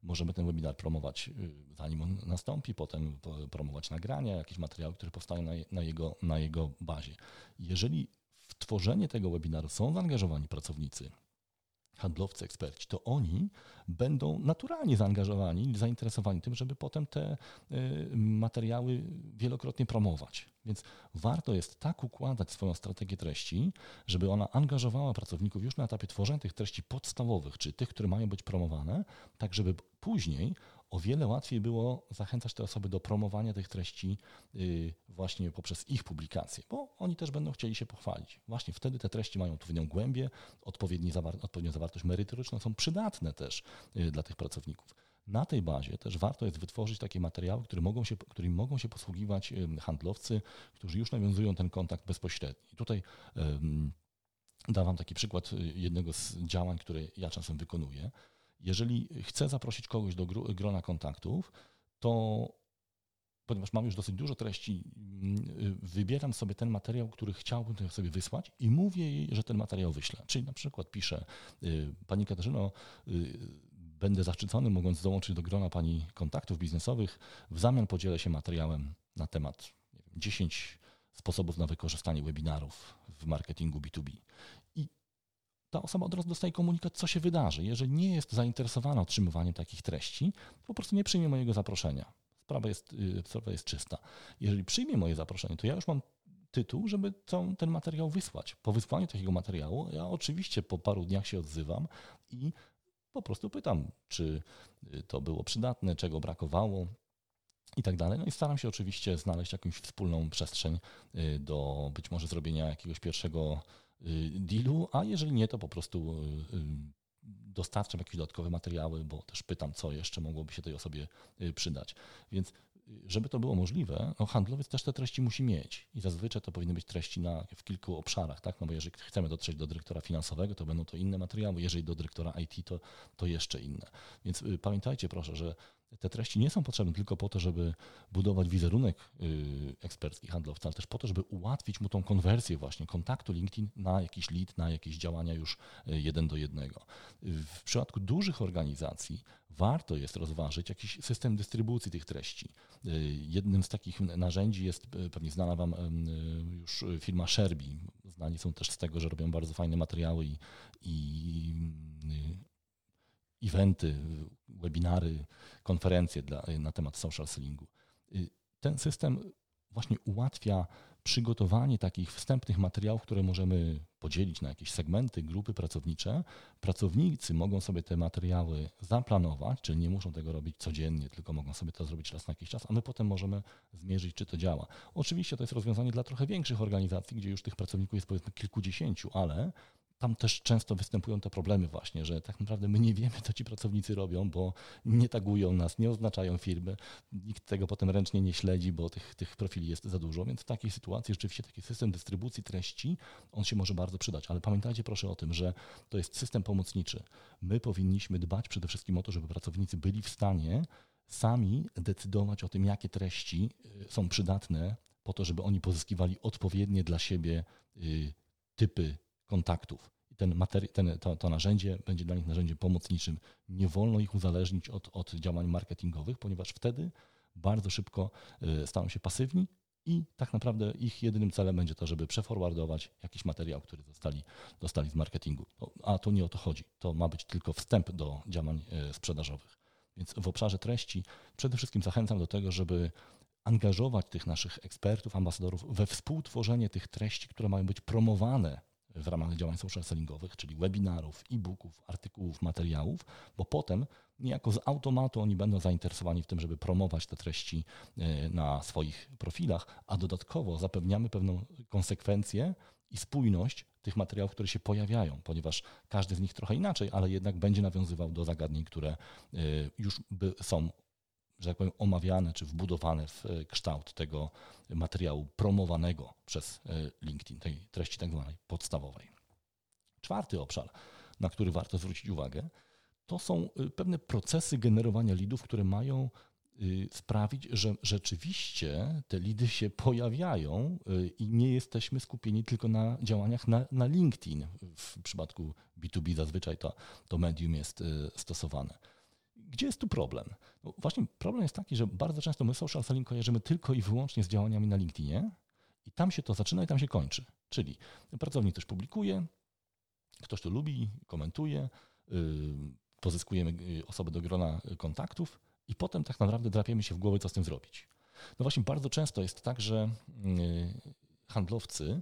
Możemy ten webinar promować y, zanim on nastąpi, potem promować nagrania, jakieś materiały, które powstają na, jego, na jego bazie. Jeżeli w tworzenie tego webinaru są zaangażowani pracownicy, handlowcy, eksperci, to oni będą naturalnie zaangażowani, zainteresowani tym, żeby potem te y, materiały wielokrotnie promować. Więc warto jest tak układać swoją strategię treści, żeby ona angażowała pracowników już na etapie tworzenia tych treści podstawowych, czy tych, które mają być promowane, tak żeby później o wiele łatwiej było zachęcać te osoby do promowania tych treści y, właśnie poprzez ich publikacje, bo oni też będą chcieli się pochwalić. Właśnie wtedy te treści mają odpowiednią głębię, odpowiednią zawartość merytoryczną, są przydatne też y, dla tych pracowników. Na tej bazie też warto jest wytworzyć takie materiały, które mogą się, którymi mogą się posługiwać y, handlowcy, którzy już nawiązują ten kontakt bezpośredni. I tutaj um, dawam taki przykład jednego z działań, które ja czasem wykonuję. Jeżeli chcę zaprosić kogoś do grona kontaktów, to ponieważ mam już dosyć dużo treści, mm, wybieram sobie ten materiał, który chciałbym sobie wysłać i mówię jej, że ten materiał wyślę. Czyli na przykład piszę, y, Pani Katarzyno, y, będę zaszczycony, mogąc dołączyć do grona Pani kontaktów biznesowych. W zamian podzielę się materiałem na temat wiem, 10 sposobów na wykorzystanie webinarów w marketingu B2B ta osoba od razu dostaje komunikat, co się wydarzy. Jeżeli nie jest zainteresowana otrzymywaniem takich treści, po prostu nie przyjmie mojego zaproszenia. Sprawa jest, y, sprawa jest czysta. Jeżeli przyjmie moje zaproszenie, to ja już mam tytuł, żeby ten materiał wysłać. Po wysłaniu takiego materiału, ja oczywiście po paru dniach się odzywam i po prostu pytam, czy y, to było przydatne, czego brakowało i tak dalej. No i staram się oczywiście znaleźć jakąś wspólną przestrzeń y, do być może zrobienia jakiegoś pierwszego dealu, a jeżeli nie, to po prostu y, y, dostarczam jakieś dodatkowe materiały, bo też pytam, co jeszcze mogłoby się tej osobie przydać. Więc żeby to było możliwe, no handlowiec też te treści musi mieć i zazwyczaj to powinny być treści na, w kilku obszarach, tak? No bo jeżeli chcemy dotrzeć do dyrektora finansowego, to będą to inne materiały, jeżeli do dyrektora IT, to, to jeszcze inne. Więc pamiętajcie proszę, że te treści nie są potrzebne tylko po to, żeby budować wizerunek y, ekspercki handlowca, ale też po to, żeby ułatwić mu tą konwersję właśnie kontaktu LinkedIn na jakiś lead, na jakieś działania już y, jeden do jednego. W przypadku dużych organizacji warto jest rozważyć jakiś system dystrybucji tych treści. Y, jednym z takich narzędzi jest pewnie znana Wam już firma Sherby. Znani są też z tego, że robią bardzo fajne materiały i, i eventy, webinary, konferencje dla, na temat social sellingu. Y, ten system właśnie ułatwia przygotowanie takich wstępnych materiałów, które możemy podzielić na jakieś segmenty, grupy pracownicze. Pracownicy mogą sobie te materiały zaplanować, czyli nie muszą tego robić codziennie, tylko mogą sobie to zrobić raz na jakiś czas, a my potem możemy zmierzyć, czy to działa. Oczywiście to jest rozwiązanie dla trochę większych organizacji, gdzie już tych pracowników jest powiedzmy kilkudziesięciu, ale tam też często występują te problemy właśnie, że tak naprawdę my nie wiemy, co ci pracownicy robią, bo nie tagują nas, nie oznaczają firmy, nikt tego potem ręcznie nie śledzi, bo tych, tych profili jest za dużo, więc w takiej sytuacji rzeczywiście taki system dystrybucji treści, on się może bardzo przydać, ale pamiętajcie proszę o tym, że to jest system pomocniczy. My powinniśmy dbać przede wszystkim o to, żeby pracownicy byli w stanie sami decydować o tym, jakie treści y, są przydatne po to, żeby oni pozyskiwali odpowiednie dla siebie y, typy kontaktów. I ten materi- ten, to, to, narzędzie będzie dla nich narzędziem pomocniczym. Nie wolno ich uzależnić od, od działań marketingowych, ponieważ wtedy bardzo szybko y, staną się pasywni i tak naprawdę ich jedynym celem będzie to, żeby przeforwardować jakiś materiał, który dostali, dostali z marketingu. A to nie o to chodzi. To ma być tylko wstęp do działań y, sprzedażowych. Więc w obszarze treści przede wszystkim zachęcam do tego, żeby angażować tych naszych ekspertów, ambasadorów we współtworzenie tych treści, które mają być promowane w ramach działań social sellingowych, czyli webinarów, e-booków, artykułów, materiałów, bo potem niejako z automatu oni będą zainteresowani w tym, żeby promować te treści e, na swoich profilach, a dodatkowo zapewniamy pewną konsekwencję i spójność tych materiałów, które się pojawiają, ponieważ każdy z nich trochę inaczej, ale jednak będzie nawiązywał do zagadnień, które e, już są że tak powiem, omawiane czy wbudowane w e, kształt tego materiału promowanego przez e, LinkedIn, tej treści tak zwanej podstawowej. Czwarty obszar, na który warto zwrócić uwagę, to są e, pewne procesy generowania lidów, które mają sprawić, że rzeczywiście te lidy się pojawiają i nie jesteśmy skupieni tylko na działaniach na, na LinkedIn. W przypadku B2B zazwyczaj to, to medium jest stosowane. Gdzie jest tu problem? No właśnie problem jest taki, że bardzo często my social selling kojarzymy tylko i wyłącznie z działaniami na LinkedInie i tam się to zaczyna i tam się kończy. Czyli pracownik coś publikuje, Ktoś to lubi, komentuje, pozyskujemy osoby do grona kontaktów i potem tak naprawdę drapiemy się w głowę, co z tym zrobić. No właśnie, bardzo często jest tak, że handlowcy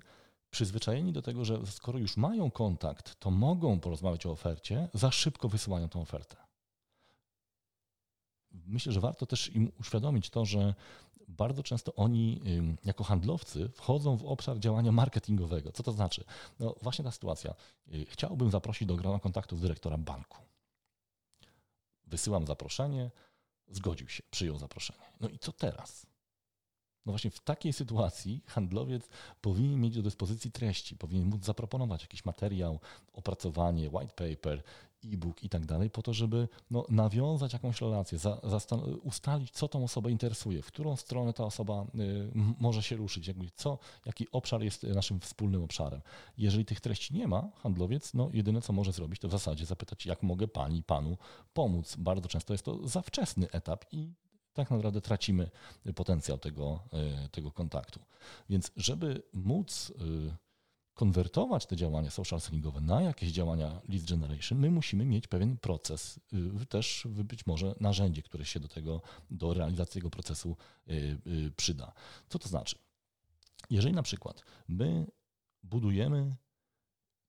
przyzwyczajeni do tego, że skoro już mają kontakt, to mogą porozmawiać o ofercie, za szybko wysyłają tę ofertę. Myślę, że warto też im uświadomić to, że bardzo często oni jako handlowcy wchodzą w obszar działania marketingowego. Co to znaczy? No właśnie ta sytuacja. Y, chciałbym zaprosić do grona kontaktów dyrektora banku. Wysyłam zaproszenie, zgodził się, przyjął zaproszenie. No i co teraz? No właśnie w takiej sytuacji handlowiec powinien mieć do dyspozycji treści, powinien móc zaproponować jakiś materiał, opracowanie, white paper, e-book i tak dalej, po to, żeby no, nawiązać jakąś relację, za, ustalić, co tą osobę interesuje, w którą stronę ta osoba y, może się ruszyć, jakby co, jaki obszar jest naszym wspólnym obszarem. Jeżeli tych treści nie ma, handlowiec, no jedyne co może zrobić, to w zasadzie zapytać, jak mogę pani, panu pomóc. Bardzo często jest to za wczesny etap i tak naprawdę tracimy potencjał tego, e, tego kontaktu. Więc żeby móc e, konwertować te działania social sellingowe na jakieś działania lead generation, my musimy mieć pewien proces, e, też być może narzędzie, które się do tego, do realizacji tego procesu przyda. Co to znaczy? Jeżeli na przykład my budujemy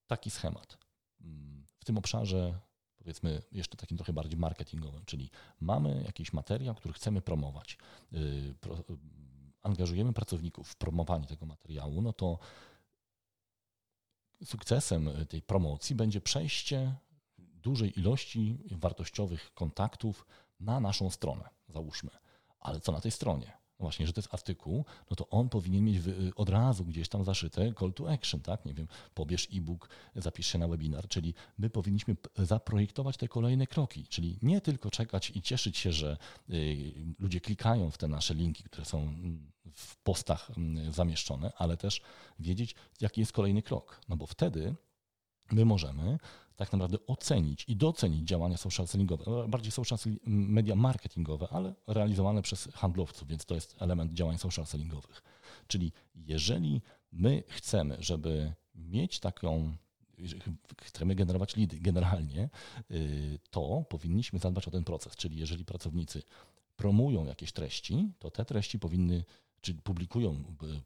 taki schemat mm, w tym obszarze powiedzmy jeszcze takim trochę bardziej marketingowym, czyli mamy jakiś materiał, który chcemy promować, y, y, angażujemy pracowników w promowanie tego materiału, no to sukcesem tej promocji będzie przejście dużej ilości wartościowych kontaktów na naszą stronę, załóżmy. Ale co na tej stronie? Właśnie, że to jest artykuł, no to on powinien mieć od razu gdzieś tam zaszyte call to action, tak? Nie wiem, pobierz e-book, zapisz się na webinar, czyli my powinniśmy zaprojektować te kolejne kroki, czyli nie tylko czekać i cieszyć się, że y, ludzie klikają w te nasze linki, które są mm, w postach mm, zamieszczone, ale też wiedzieć, jaki jest kolejny krok, no bo wtedy my możemy tak naprawdę ocenić i docenić działania social sellingowe, bardziej social media marketingowe, ale realizowane przez handlowców, więc to jest element działań social sellingowych. Czyli jeżeli my chcemy, żeby mieć taką chcemy generować lidy generalnie, y, to powinniśmy zadbać o ten proces. Czyli jeżeli pracownicy promują jakieś treści, to te treści powinny, czy publikują y,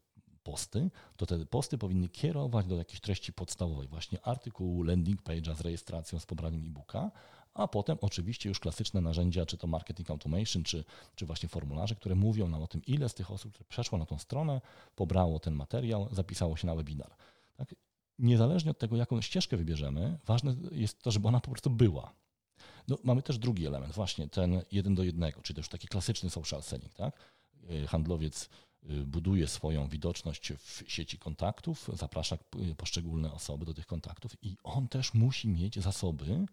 posty, to te posty powinny kierować do jakiejś treści podstawowej, właśnie artykułu, landing page'a z rejestracją, z pobraniem e-booka, a potem oczywiście już klasyczne narzędzia, czy to marketing automation, czy, czy właśnie formularze, które mówią nam o tym, ile z tych osób, które przeszło na tą stronę, pobrało ten materiał, zapisało się na webinar. Tak? Niezależnie od tego, jaką ścieżkę wybierzemy, ważne jest to, żeby ona po prostu była. No, mamy też drugi element, właśnie ten jeden do jednego, czyli też taki klasyczny social selling. Tak? Handlowiec Y, buduje swoją widoczność w sieci kontaktów, zaprasza poszczególne osoby do tych kontaktów i on też musi mieć zasoby,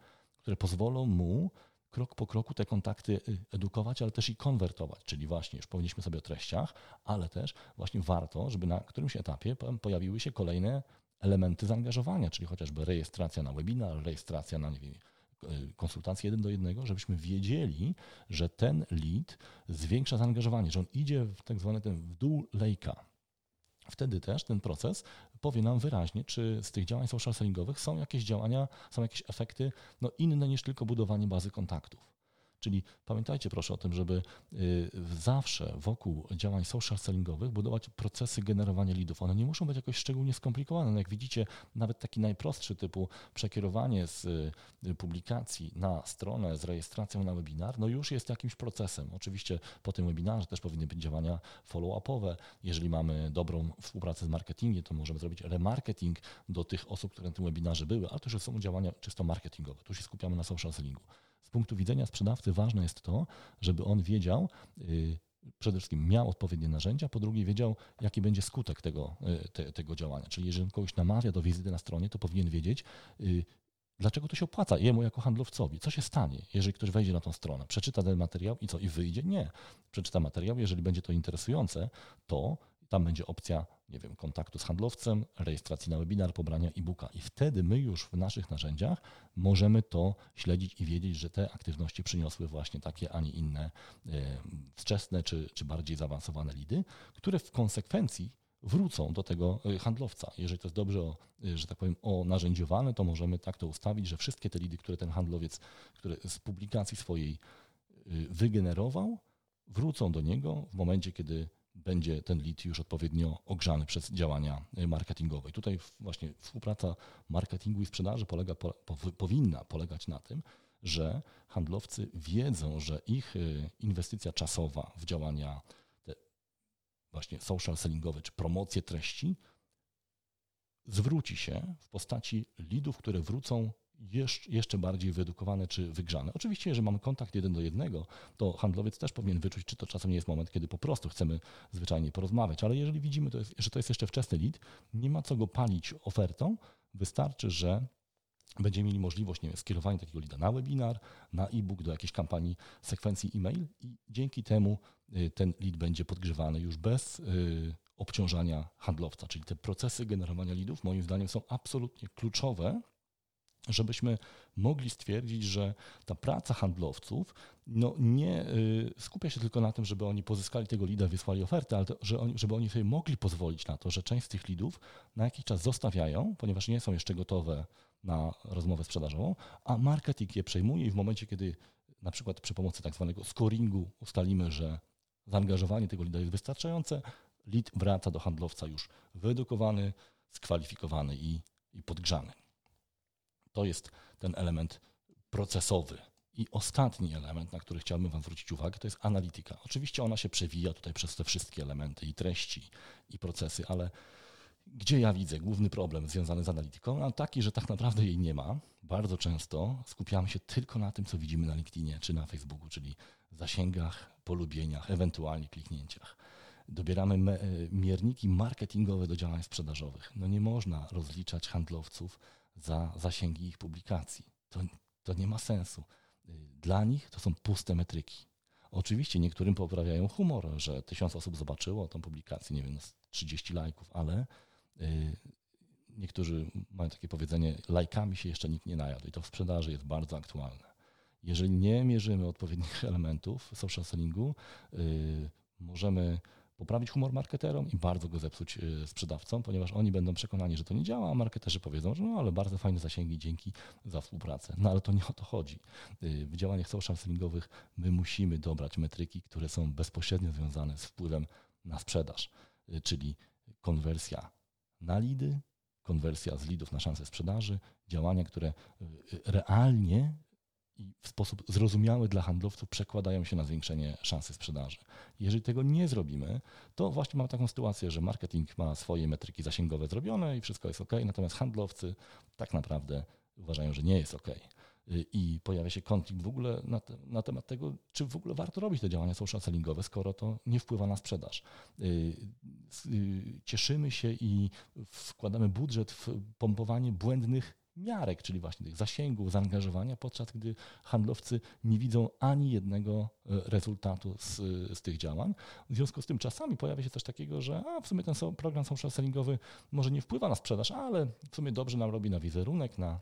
które pozwolą mu krok po kroku te kontakty y, edukować, ale też i konwertować. Czyli właśnie już powinniśmy sobie o treściach, ale też właśnie warto, żeby na którymś etapie pojawiły się kolejne elementy zaangażowania, czyli chociażby rejestracja na webinar, rejestracja na nie wiem, Y, konsultacje jeden do jednego, żebyśmy wiedzieli, że ten lead zwiększa zaangażowanie, że on idzie w tak zwany ten w dół lejka. Wtedy też ten proces powie nam wyraźnie, czy z tych działań social sellingowych są jakieś działania, są jakieś efekty no, inne niż tylko budowanie bazy kontaktów. Czyli pamiętajcie proszę o tym, żeby y, zawsze wokół działań social sellingowych budować procesy generowania leadów. One nie muszą być jakoś szczególnie skomplikowane. No jak widzicie, nawet taki najprostszy typu przekierowanie z y, publikacji na stronę z rejestracją na webinar, no już jest jakimś procesem. Oczywiście po tym webinarze też powinny być działania follow-upowe. Jeżeli mamy dobrą współpracę z marketingiem, to możemy zrobić remarketing do tych osób, które na tym webinarze były, ale to już są działania czysto marketingowe. Tu się skupiamy na social sellingu punktu widzenia sprzedawcy ważne jest to, żeby on wiedział, y, przede wszystkim miał odpowiednie narzędzia, po drugie wiedział, jaki będzie skutek tego, y, te, tego działania. Czyli jeżeli kogoś namawia do wizyty na stronie, to powinien wiedzieć, y, dlaczego to się opłaca jemu jako handlowcowi. Co się stanie, jeżeli ktoś wejdzie na tą stronę, przeczyta ten materiał i co, i wyjdzie? Nie. Przeczyta materiał, jeżeli będzie to interesujące, to tam będzie opcja, nie wiem, kontaktu z handlowcem, rejestracji na webinar, pobrania e-booka. I wtedy my już w naszych narzędziach możemy to śledzić i wiedzieć, że te aktywności przyniosły właśnie takie, a nie inne e, wczesne czy, czy bardziej zaawansowane lidy, które w konsekwencji wrócą do tego handlowca. Jeżeli to jest dobrze, że tak powiem, onarzędziowane, to możemy tak to ustawić, że wszystkie te lidy, które ten handlowiec które z publikacji swojej wygenerował, wrócą do niego w momencie, kiedy będzie ten lead już odpowiednio ogrzany przez działania marketingowe. I tutaj właśnie współpraca marketingu i sprzedaży polega, po, powinna polegać na tym, że handlowcy wiedzą, że ich y, inwestycja czasowa w działania te właśnie social sellingowe czy promocje treści zwróci się w postaci leadów, które wrócą jeszcze bardziej wyedukowane czy wygrzane. Oczywiście, jeżeli mamy kontakt jeden do jednego, to handlowiec też powinien wyczuć, czy to czasem nie jest moment, kiedy po prostu chcemy zwyczajnie porozmawiać, ale jeżeli widzimy, to jest, że to jest jeszcze wczesny lead, nie ma co go palić ofertą, wystarczy, że będziemy mieli możliwość nie wiem, skierowania takiego lida na webinar, na e-book, do jakiejś kampanii sekwencji e-mail i dzięki temu y, ten lead będzie podgrzewany już bez y, obciążania handlowca. Czyli te procesy generowania lidów moim zdaniem są absolutnie kluczowe żebyśmy mogli stwierdzić, że ta praca handlowców no nie y, skupia się tylko na tym, żeby oni pozyskali tego lida, wysłali ofertę, ale to, że oni, żeby oni sobie mogli pozwolić na to, że część z tych lidów na jakiś czas zostawiają, ponieważ nie są jeszcze gotowe na rozmowę sprzedażową, a marketing je przejmuje i w momencie, kiedy na przykład przy pomocy tak zwanego scoringu ustalimy, że zaangażowanie tego lida jest wystarczające, lead wraca do handlowca już wyedukowany, skwalifikowany i, i podgrzany. To jest ten element procesowy. I ostatni element, na który chciałbym Wam zwrócić uwagę, to jest analityka. Oczywiście ona się przewija tutaj przez te wszystkie elementy i treści, i procesy, ale gdzie ja widzę główny problem związany z analityką? A taki, że tak naprawdę jej nie ma. Bardzo często skupiamy się tylko na tym, co widzimy na LinkedInie czy na Facebooku, czyli zasięgach, polubieniach, ewentualnie kliknięciach. Dobieramy mierniki marketingowe do działań sprzedażowych. No nie można rozliczać handlowców za zasięgi ich publikacji. To, to nie ma sensu. Dla nich to są puste metryki. Oczywiście niektórym poprawiają humor, że tysiąc osób zobaczyło tą publikację, nie wiem, 30 lajków, ale y, niektórzy mają takie powiedzenie, lajkami się jeszcze nikt nie najadł i to w sprzedaży jest bardzo aktualne. Jeżeli nie mierzymy odpowiednich elementów social sellingu, y, możemy poprawić humor marketerom i bardzo go zepsuć y, sprzedawcom, ponieważ oni będą przekonani, że to nie działa, a marketerzy powiedzą, że no ale bardzo fajne zasięgi, dzięki za współpracę. No ale to nie o to chodzi. Y, w działaniach social sellingowych my musimy dobrać metryki, które są bezpośrednio związane z wpływem na sprzedaż, y, czyli konwersja na lidy, konwersja z lidów na szanse sprzedaży, działania, które realnie i w sposób zrozumiały dla handlowców przekładają się na zwiększenie szansy sprzedaży. Jeżeli tego nie zrobimy, to właśnie mamy taką sytuację, że marketing ma swoje metryki zasięgowe zrobione i wszystko jest ok, natomiast handlowcy tak naprawdę uważają, że nie jest ok. I pojawia się konflikt w ogóle na, te, na, temat tego, czy w ogóle warto robić te działania social sellingowe, skoro to nie wpływa na sprzedaż. Y, y, cieszymy się i wkładamy budżet w pompowanie błędnych miarek, czyli właśnie tych zasięgów, zaangażowania, podczas gdy handlowcy nie widzą ani jednego e, rezultatu z, z tych działań. W związku z tym czasami pojawia się coś takiego, że a, w sumie ten program social sellingowy może nie wpływa na sprzedaż, ale w sumie dobrze nam robi na wizerunek, na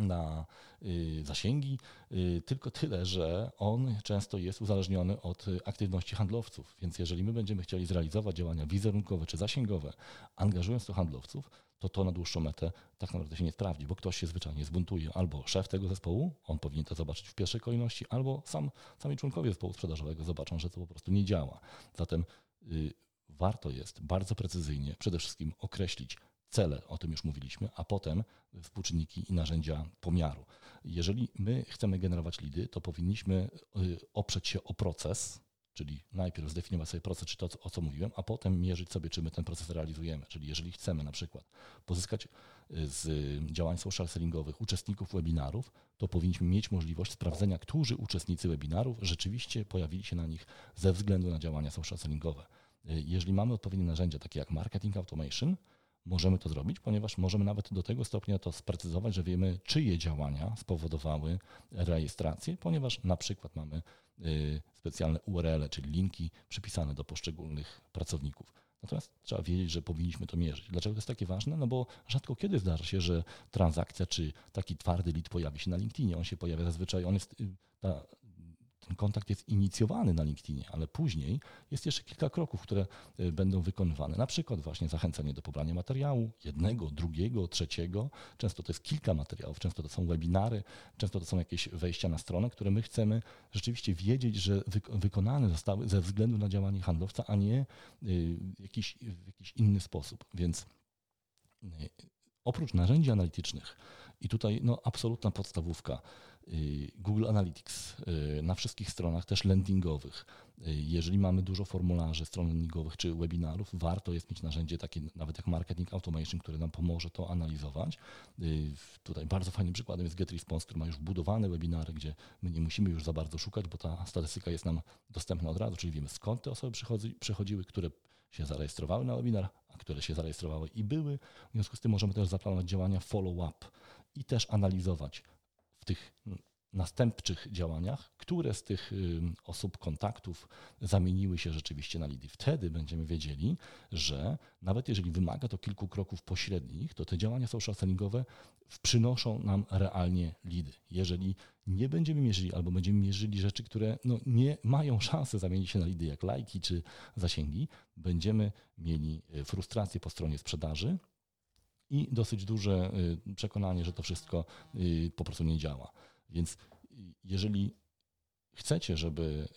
na y, zasięgi, y, tylko tyle, że on często jest uzależniony od aktywności handlowców. Więc jeżeli my będziemy chcieli zrealizować działania wizerunkowe czy zasięgowe, angażując tu handlowców, to to na dłuższą metę tak naprawdę się nie sprawdzi, bo ktoś się zwyczajnie zbuntuje. Albo szef tego zespołu, on powinien to zobaczyć w pierwszej kolejności, albo sam, sami członkowie zespołu sprzedażowego zobaczą, że to po prostu nie działa. Zatem y, warto jest bardzo precyzyjnie przede wszystkim określić cele, o tym już mówiliśmy, a potem współczynniki i narzędzia pomiaru. Jeżeli my chcemy generować lidy, to powinniśmy y, oprzeć się o proces, czyli najpierw zdefiniować sobie proces, czy to, o co mówiłem, a potem mierzyć sobie, czy my ten proces realizujemy. Czyli jeżeli chcemy na przykład pozyskać y, z działań social sellingowych uczestników webinarów, to powinniśmy mieć możliwość sprawdzenia, którzy uczestnicy webinarów rzeczywiście pojawili się na nich ze względu na działania social sellingowe. Y, jeżeli mamy odpowiednie narzędzia, takie jak marketing automation, możemy to zrobić, ponieważ możemy nawet do tego stopnia to sprecyzować, że wiemy, czyje działania spowodowały rejestrację, ponieważ na przykład mamy y, specjalne URL, czyli linki przypisane do poszczególnych pracowników. Natomiast trzeba wiedzieć, że powinniśmy to mierzyć. Dlaczego to jest takie ważne? No bo rzadko kiedy zdarza się, że transakcja czy taki twardy lead pojawi się na LinkedInie. On się pojawia zazwyczaj, on jest, y, ta ten kontakt jest inicjowany na LinkedInie, ale później jest jeszcze kilka kroków, które y, będą wykonywane. Na przykład właśnie zachęcenie do pobrania materiału, jednego, drugiego, trzeciego. Często to jest kilka materiałów, często to są webinary, często to są jakieś wejścia na stronę, które my chcemy rzeczywiście wiedzieć, że wykonane zostały ze względu na działanie handlowca, a nie y, jakiś, w jakiś inny sposób. Więc oprócz narzędzi analitycznych, i tutaj no, absolutna podstawówka, Y, Google Analytics y, na wszystkich stronach, też landingowych. Y, jeżeli mamy dużo formularzy, stron landingowych czy webinarów, warto jest mieć narzędzie takie nawet jak Marketing Automation, które nam pomoże to analizować. Tutaj bardzo fajnym przykładem jest GetResponse, który ma już wbudowane webinary, gdzie my nie musimy już za bardzo szukać, bo ta statystyka jest nam dostępna od razu, czyli wiemy skąd te osoby przychodziły, które się zarejestrowały na webinar, a które się zarejestrowały i były. W związku z tym możemy też zaplanować działania follow-up i też analizować tych następczych działaniach, które z tych osób, kontaktów zamieniły się rzeczywiście na lidy. Wtedy będziemy wiedzieli, że nawet jeżeli wymaga to kilku kroków pośrednich, to te działania social sellingowe przynoszą nam realnie lidy. Jeżeli nie będziemy mierzyli albo będziemy mierzyli rzeczy, które no, nie mają szansy zamienić się na lidy, jak lajki czy zasięgi, będziemy mieli y, frustrację po stronie sprzedaży, i dosyć duże y, przekonanie, że to wszystko y, po prostu nie działa. Więc jeżeli chcecie, żeby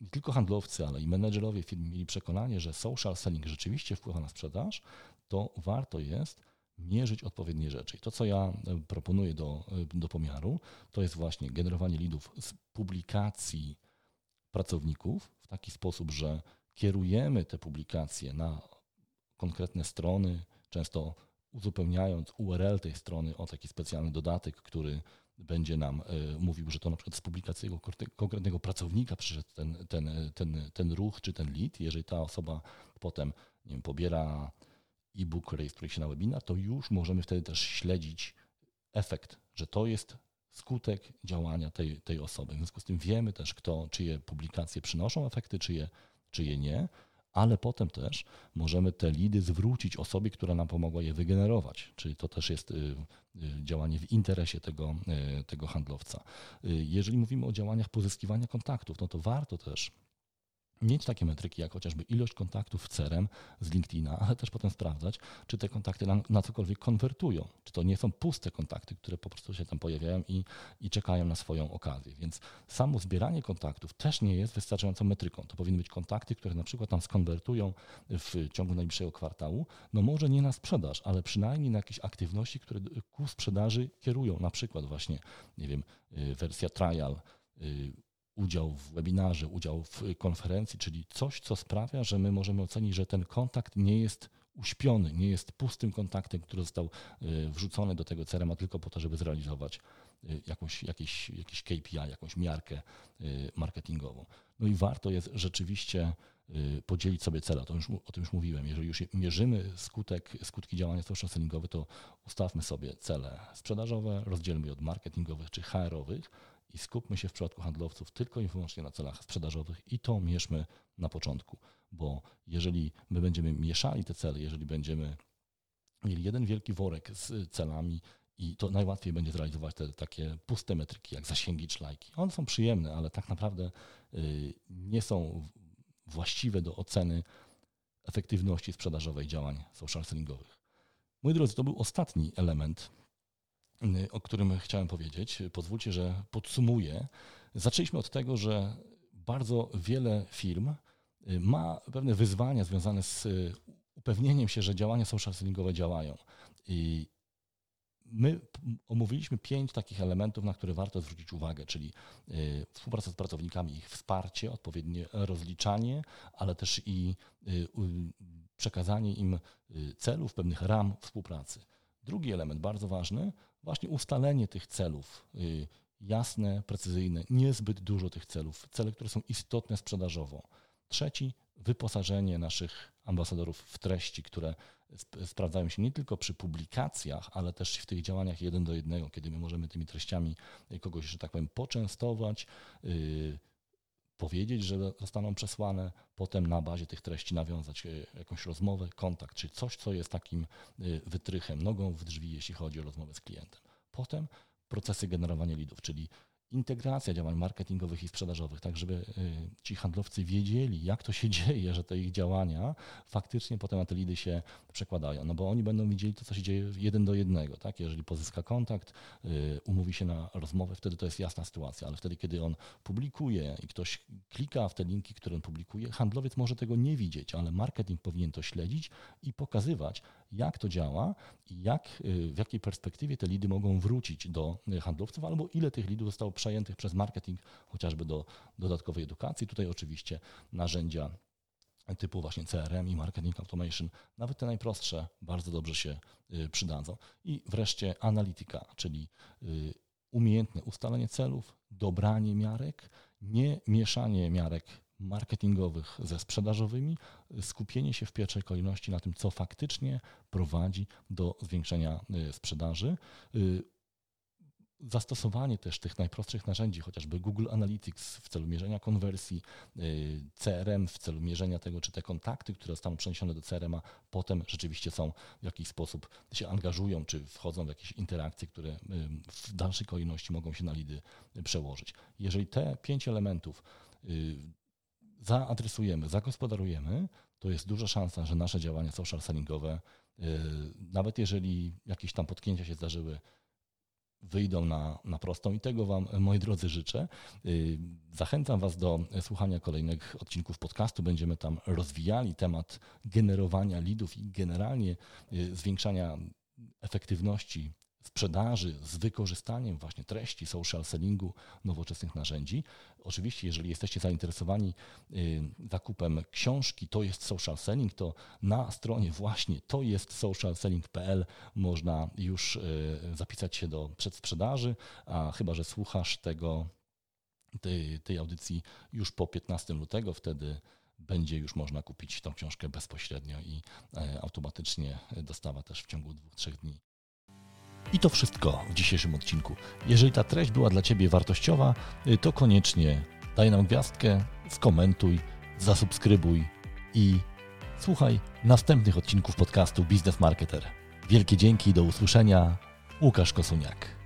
nie tylko handlowcy, ale i menedżerowie firm mieli przekonanie, że social selling rzeczywiście wpływa na sprzedaż, to warto jest mierzyć odpowiednie rzeczy. I to, co ja proponuję do, do pomiaru, to jest właśnie generowanie lidów z publikacji pracowników w taki sposób, że kierujemy te publikacje na konkretne strony, często uzupełniając URL tej strony o taki specjalny dodatek, który będzie nam e, mówił, że to na przykład z publikacji konkretnego pracownika przyszedł ten, ten, ten, ten ruch czy ten lead. Jeżeli ta osoba potem nie wiem, pobiera e-book, rejestruje się na webinar, to już możemy wtedy też śledzić efekt, że to jest skutek działania tej, tej osoby. W związku z tym wiemy też, kto, czyje publikacje przynoszą efekty, czyje, czyje nie ale potem też możemy te lidy zwrócić osobie, która nam pomogła je wygenerować. Czyli to też jest y, y, działanie w interesie tego, y, tego handlowca. Jeżeli mówimy o działaniach pozyskiwania kontaktów, no to warto też mieć takie metryki, jak chociażby ilość kontaktów w CRM z LinkedIna, ale też potem sprawdzać, czy te kontakty na, na cokolwiek konwertują, czy to nie są puste kontakty, które po prostu się tam pojawiają i, i czekają na swoją okazję. Więc samo zbieranie kontaktów też nie jest wystarczającą metryką. To powinny być kontakty, które na przykład tam skonwertują w ciągu najbliższego kwartału, no może nie na sprzedaż, ale przynajmniej na jakieś aktywności, które ku sprzedaży kierują, na przykład właśnie, nie wiem, y, wersja trial, y, udział w webinarze, udział w konferencji, czyli coś, co sprawia, że my możemy ocenić, że ten kontakt nie jest uśpiony, nie jest pustym kontaktem, który został y, wrzucony do tego CRM, a tylko po to, żeby zrealizować y, jakąś, jakiś, jakiś KPI, jakąś miarkę y, marketingową. No i warto jest rzeczywiście podzielić sobie cele. To już, o tym już mówiłem. Jeżeli już mierzymy skutek, skutki działania social sellingowe, to ustawmy sobie cele sprzedażowe, rozdzielmy je od marketingowych czy HR-owych, i skupmy się w przypadku handlowców tylko i wyłącznie na celach sprzedażowych i to mierzmy na początku, bo jeżeli my będziemy mieszali te cele, jeżeli będziemy mieli jeden wielki worek z celami i to najłatwiej będzie zrealizować te takie puste metryki, jak zasięgi czy lajki. One są przyjemne, ale tak naprawdę y, nie są właściwe do oceny efektywności sprzedażowej działań social sellingowych. Moi drodzy, to był ostatni element o którym chciałem powiedzieć. Pozwólcie, że podsumuję. Zaczęliśmy od tego, że bardzo wiele firm y, ma pewne wyzwania związane z y, upewnieniem się, że działania social sellingowe działają. I my omówiliśmy pięć takich elementów, na które warto zwrócić uwagę, czyli współpraca z pracownikami, ich wsparcie, odpowiednie rozliczanie, ale też i przekazanie im celów, pewnych ram współpracy. Drugi element, bardzo ważny, właśnie ustalenie tych celów. Y, jasne, precyzyjne, niezbyt dużo tych celów, cele, które są istotne sprzedażowo. Trzeci, wyposażenie naszych ambasadorów w treści, które sprawdzają się nie tylko przy publikacjach, ale też w tych działaniach jeden do jednego, kiedy my możemy tymi treściami kogoś, że tak powiem, poczęstować, yy, powiedzieć, że zostaną przesłane, potem na bazie tych treści nawiązać y, jakąś rozmowę, kontakt, czy coś, co jest takim y, wytrychem, nogą w drzwi, jeśli chodzi o rozmowę z klientem. Potem procesy generowania lidów, czyli integracja działań marketingowych i sprzedażowych, tak żeby y, ci handlowcy wiedzieli, jak to się dzieje, że te ich działania faktycznie potem na te lidy się przekładają. No bo oni będą widzieli to, co się dzieje jeden do jednego. Tak? Jeżeli pozyska kontakt, y, umówi się na rozmowę, wtedy to jest jasna sytuacja, ale wtedy, kiedy on publikuje i ktoś klika w te linki, które on publikuje, handlowiec może tego nie widzieć, ale marketing powinien to śledzić i pokazywać, jak to działa i jak, y, w jakiej perspektywie te lidy mogą wrócić do handlowców, albo ile tych lidów zostało przejętych przez marketing, chociażby do dodatkowej edukacji. Tutaj oczywiście narzędzia typu właśnie CRM i marketing automation, nawet te najprostsze, bardzo dobrze się y, przydadzą. I wreszcie analityka, czyli y, umiejętne ustalenie celów, dobranie miarek, nie mieszanie miarek marketingowych ze sprzedażowymi, skupienie się w pierwszej kolejności na tym, co faktycznie prowadzi do zwiększenia y, sprzedaży zastosowanie też tych najprostszych narzędzi, chociażby Google Analytics w celu mierzenia konwersji, y, CRM w celu mierzenia tego, czy te kontakty, które zostaną przeniesione do CRM-a, potem rzeczywiście są w jakiś sposób się angażują, czy wchodzą w jakieś interakcje, które y, w dalszej kolejności mogą się na lidy przełożyć. Jeżeli te pięć elementów y, zaadresujemy, zagospodarujemy, to jest duża szansa, że nasze działania social sellingowe, nawet jeżeli jakieś tam potknięcia się zdarzyły, wyjdą na, na prostą i tego Wam, moi drodzy, życzę. Y, zachęcam Was do słuchania kolejnych odcinków podcastu. Będziemy tam rozwijali temat generowania lidów i generalnie y, zwiększania efektywności sprzedaży z wykorzystaniem właśnie treści social sellingu, nowoczesnych narzędzi. Oczywiście, jeżeli jesteście zainteresowani y, zakupem książki To jest social selling, to na stronie właśnie to jest socialselling.pl można już y, zapisać się do przedsprzedaży, a chyba, że słuchasz tego, tej, tej audycji już po 15 lutego, wtedy będzie już można kupić tą książkę bezpośrednio i e, automatycznie dostawa też w ciągu dwóch, trzech dni. I to wszystko w dzisiejszym odcinku. Jeżeli ta treść była dla Ciebie wartościowa, y, to koniecznie daj nam gwiazdkę, skomentuj, zasubskrybuj i słuchaj następnych odcinków podcastu Biznes Marketer. Wielkie dzięki, do usłyszenia. Łukasz Kosuniak.